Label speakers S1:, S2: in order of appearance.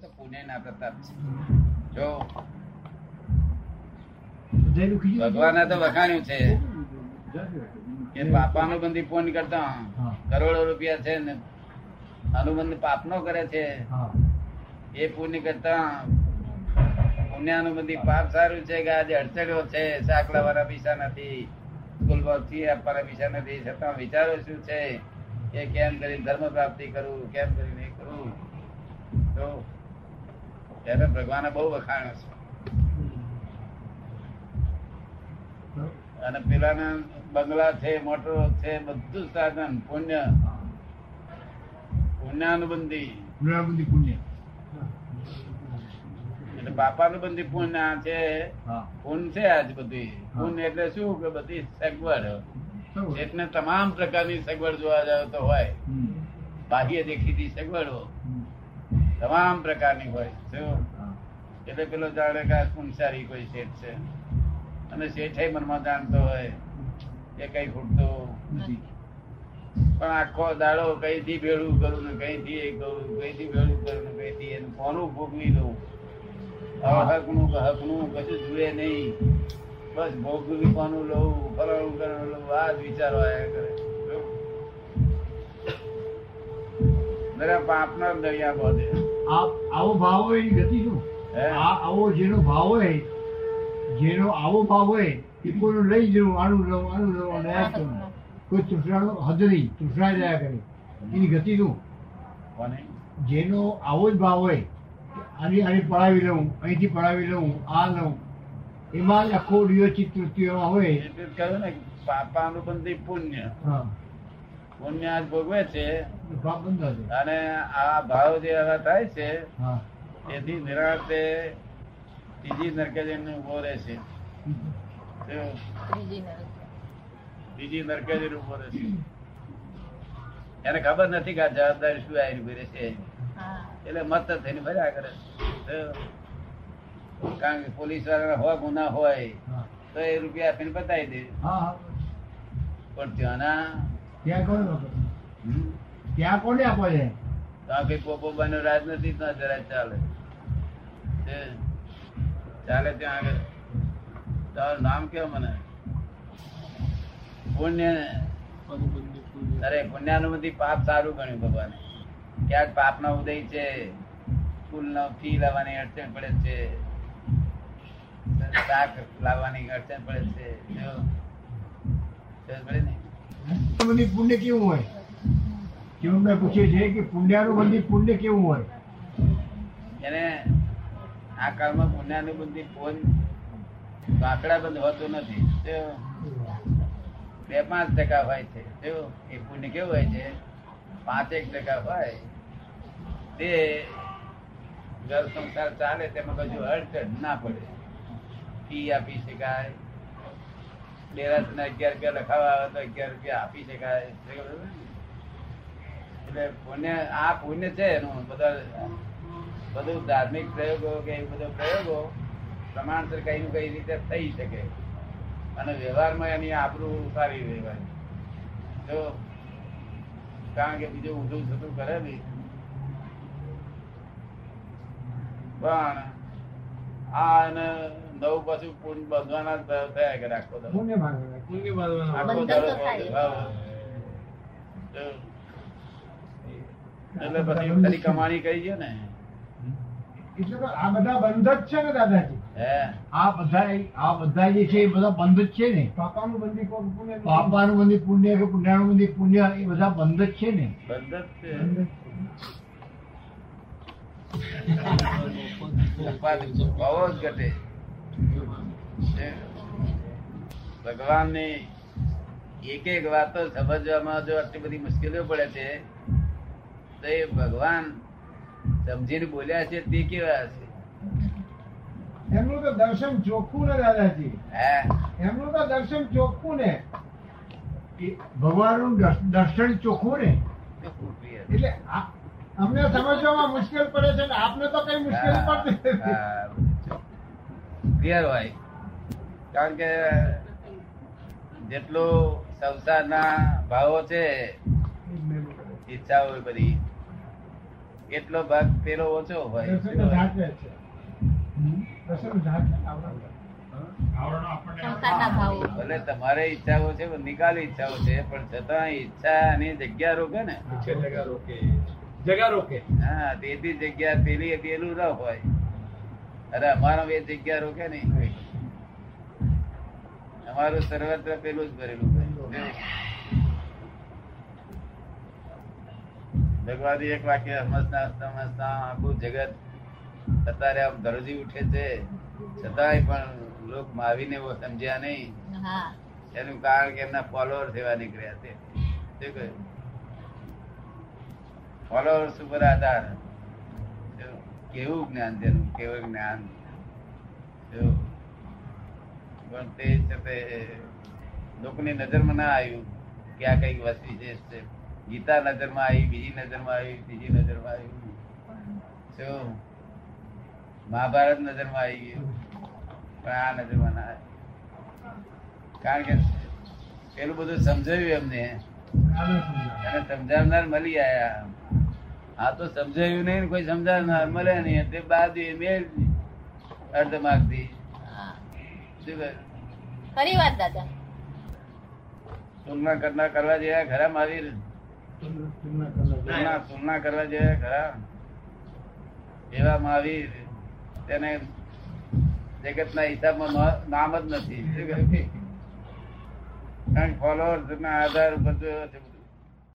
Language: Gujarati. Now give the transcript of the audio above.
S1: તો પ્રતાપ છે. જો ભગવાને તો વખાણ્યું છે. કે પાપાનું બંધી પૂન કરતા કરોડો રૂપિયા છે ને અનુબંધ પાપનો કરે છે. એ પુણ્ય કરતા પુણ્યાનુબંધી પાપ સારું છે કે આજે અડચણો છે સાકલા વાળા પૈસા નથી સ્કૂલ ફી આપવાના પૈસા નથી છતાં વિચારો શું છે? કે કેમ કરી ધર્મ પ્રાપ્તિ કરું કેમ કરીને કરું? તો ત્યારે ભગવાને બહુ વખાણ્યો છે. અને પેલાના બંગલા છે મોટરો છે બધું સાધન પુણ્ય. પુણ્યાનુબંધી.
S2: પુણ્યાનુબંધી પુણ્ય.
S1: એટલે બાપાનુબંધી પુણ્ય આ છે પુન છે આજ બધી. પુન એટલે શું કે બધી સગવડ. એટલે તમામ પ્રકારની સગવડ જોવા જાવ તો હોય. બાહ્ય દેખીતી સગવડો. તમામ પ્રકારની હોય એટલે પેલો જાણે કે કુંસારી કોઈ શેઠ છે. અને શેઠે મનમાં જાણતો હોય એ કઈ ખૂટતું.
S2: નથી.
S1: પણ આખો દાડો કઈથી ભેળું કરું ને કઈથી એ કરું કઈથી ભેળું કરું ને કઈથી એનું કોનું ભોગવી લઉં હકનું કે હકનું કશું જુએ નહીં. બસ ભોગવી કોનું લઉં ફરણું કરવાનું લઉં આ જ વિચારો આયા કરે. જરા પાપના દરિયા બધે.
S2: આવો ભાવ હોય એની ગતિ શું? આ આવો જેનો ભાવ હોય જેનો આવો ભાવ હોય એ કોઈનું લઈ જવું આનું લઉં આનું લઉં લયા જ કોઈ તૃષ્ણાનો હદ નહીં તૃષ્ણા જયા કરે. એની ગતિ શું? જેનો આવો જ ભાવ હોય આની આની પડાવી લઉં અહીંથી પડાવી લઉં આ લઉં. એમાં જ આખો ડિયો ચિત્તવૃત્તિઓમાં હોય.
S1: કહ્યું ને પાપાનું બંધ પુણ્ય.
S2: હા.
S1: પુણ્ય આજ ભોગવે છે. અને આ ભાવ જે આવા થાય છે તેથી નિરાંતે ત્રીજી નરકે જઈને ઊભો રહે છે. તો બીજી નરકે. જઈને ઊભો રહે છે. એને ખબર નથી કે આ જવાબદારી શું આવી રહી છે. એટલે મત થઈને ભર્યા કરે કારણ કે પોલીસવાળા હોય ગુના હોય તો એ રૂપિયા આપીને બતાવી દે.
S2: હા હા.
S1: પણ ત્યાંના
S2: ત્યાં?
S1: હમ,
S2: ત્યાં કોને આપે છે?
S1: ત્યાં પોપો બનો રાજ નથી તો જરા ચાલે. ચાલે ત્યાં આગળ. તારું નામ કેવું મને? પુણ્ય અરે પુણ્યાનુમતિ પાપ સારું ગણ્યું ભગવાને. ક્યાંક પાપ નો ઉદય છે ફૂલ નો ફી લાવવાની અડચણ પડે છે. શાક લાવવાની અડચણ પડે છે. પડે ને
S2: બંધી પુણ્ય કેવું હોય? જીવનભાઈ પૂછે છે કે પુણ્યાનું બંધી પુણ્ય કેવું હોય?
S1: એને આ કાળમાં પુણ્યાનુબંધી ફોન આંકડા બંધ હોતો નથી. બે પાંચ ટકા હોય છે. એ પુણ્ય કેવું હોય છે? પાંચેક ટકા હોય. તે ઘર સંસાર ચાલે તેમાં કશું અડચણ ના પડે. ફી આપી શકાય ડેરાસના અગિયાર રૂપિયા લખાવા આવે તો અગિયાર રૂપિયા આપી શકાય. એટલે પુણ્ય, આ પુણ્ય છે એનું બધા બધું ધાર્મિક પ્રયોગો કે એ બધા પ્રયોગો પ્રમાણસર કઈ નું કઈ રીતે થઈ શકે. અને વ્યવહારમાં એની આબરૂ સારી રહેવાય જો કારણ કે બીજું ઊંધું થતું કરે નહીં પણ આ અને નવ પાછું પૂર્ણ બંધવાના થયા કરે આખો. એટલે પછી ખાલી કમાણી કરી છે ને.
S2: એટલે તો આ બધા બંધ જ છે ને દાદાજી?
S1: હે.
S2: આ બધા આ બધા જે છે એ બધા બંધ જ છે ને?
S3: પાપાનું બંધી પુણ્ય
S2: પાપાનું બંધી પુણ્ય કે પુણ્યાનું બંધી પુણ્ય એ બધા બંધ જ છે ને?
S1: બંધ જ છે. ઘટે ભગવાનની એક એક વાતો સમજવામાં જો આટલી બધી મુશ્કેલીઓ પડે છે તો એ ભગવાન સમજીને બોલ્યા છે તે કેવા છે
S3: એમનું તો દર્શન ચોખ્ખું ને દાદાજી.
S1: હે?
S3: એમનું તો દર્શન ચોખ્ખું ને.
S2: ભગવાન ભગવાનનું દર્શન ચોખ્ખું ને.
S3: એટલે અમને સમજવામાં મુશ્કેલ પડે છે ને આપને તો કઈ મુશ્કેલ પડતી
S1: ક્લિયર હોય. કારણ કે જેટલું સંસારના ભાવો છે ઈચ્છાઓ બધી એટલો ભાગ પેલો ઓછો હોય ભલે તમારે ઈચ્છાઓ છે નિકાલ નિકાલી ઈચ્છાઓ છે પણ છતાં ઈચ્છા ની જગ્યા રોકે ને.
S4: જગ્યા રોકે.
S1: હા તેથી જગ્યા પેલી પેલું ન હોય. અરે અમારો એ જગ્યા રોકે નહીં અમારું સર્વત્ર પેલું જ ભરેલું હોય. ભગવાન એક વાક્ય સમજતા સમજતા આખું જગત અત્યારે આમ ધરજી ઉઠે છે. છતાંય પણ લોક માવીને એવો સમજ્યા નહીં. એનું કારણ કે એમના ફોલોઅર થવા નીકળ્યા તે શું કહ્યું? ફોલોઅર્સ ઉપર આધાર કેવું જ્ઞાન છે કેવું જ્ઞાન? પણ તે છે લોકોની નજરમાં ના આવ્યું કે આ કંઈક વસ્તુ વિશેષ છે. ગીતા નજરમાં આવી, બીજી નજરમાં આવી, ત્રીજી નજરમાં આવી. શું મહાભારત નજરમાં આવી ગયું. પણ આ નજરમાં ના આવ્યું કારણ કે પેલું બધું સમજાવ્યું એમને. સમજાવનાર મળી આયા. આ તો સમજાયું નહીં ને કોઈ સમજાવનાર મળે નહીં. તે બાદ એ મેળ અર્ધ કહે?
S5: ખરી વાત દાદા.
S1: તુલના કરનાર કરવા જેવા ખરા મહાવીર
S3: તુલના
S1: તુલના કરવા જેવા ખરા એવા મહાવીર તેને જગતના હિસાબમાં નામ જ નથી? કારણ ફોલોઅર્સ ના આધાર ઉપર.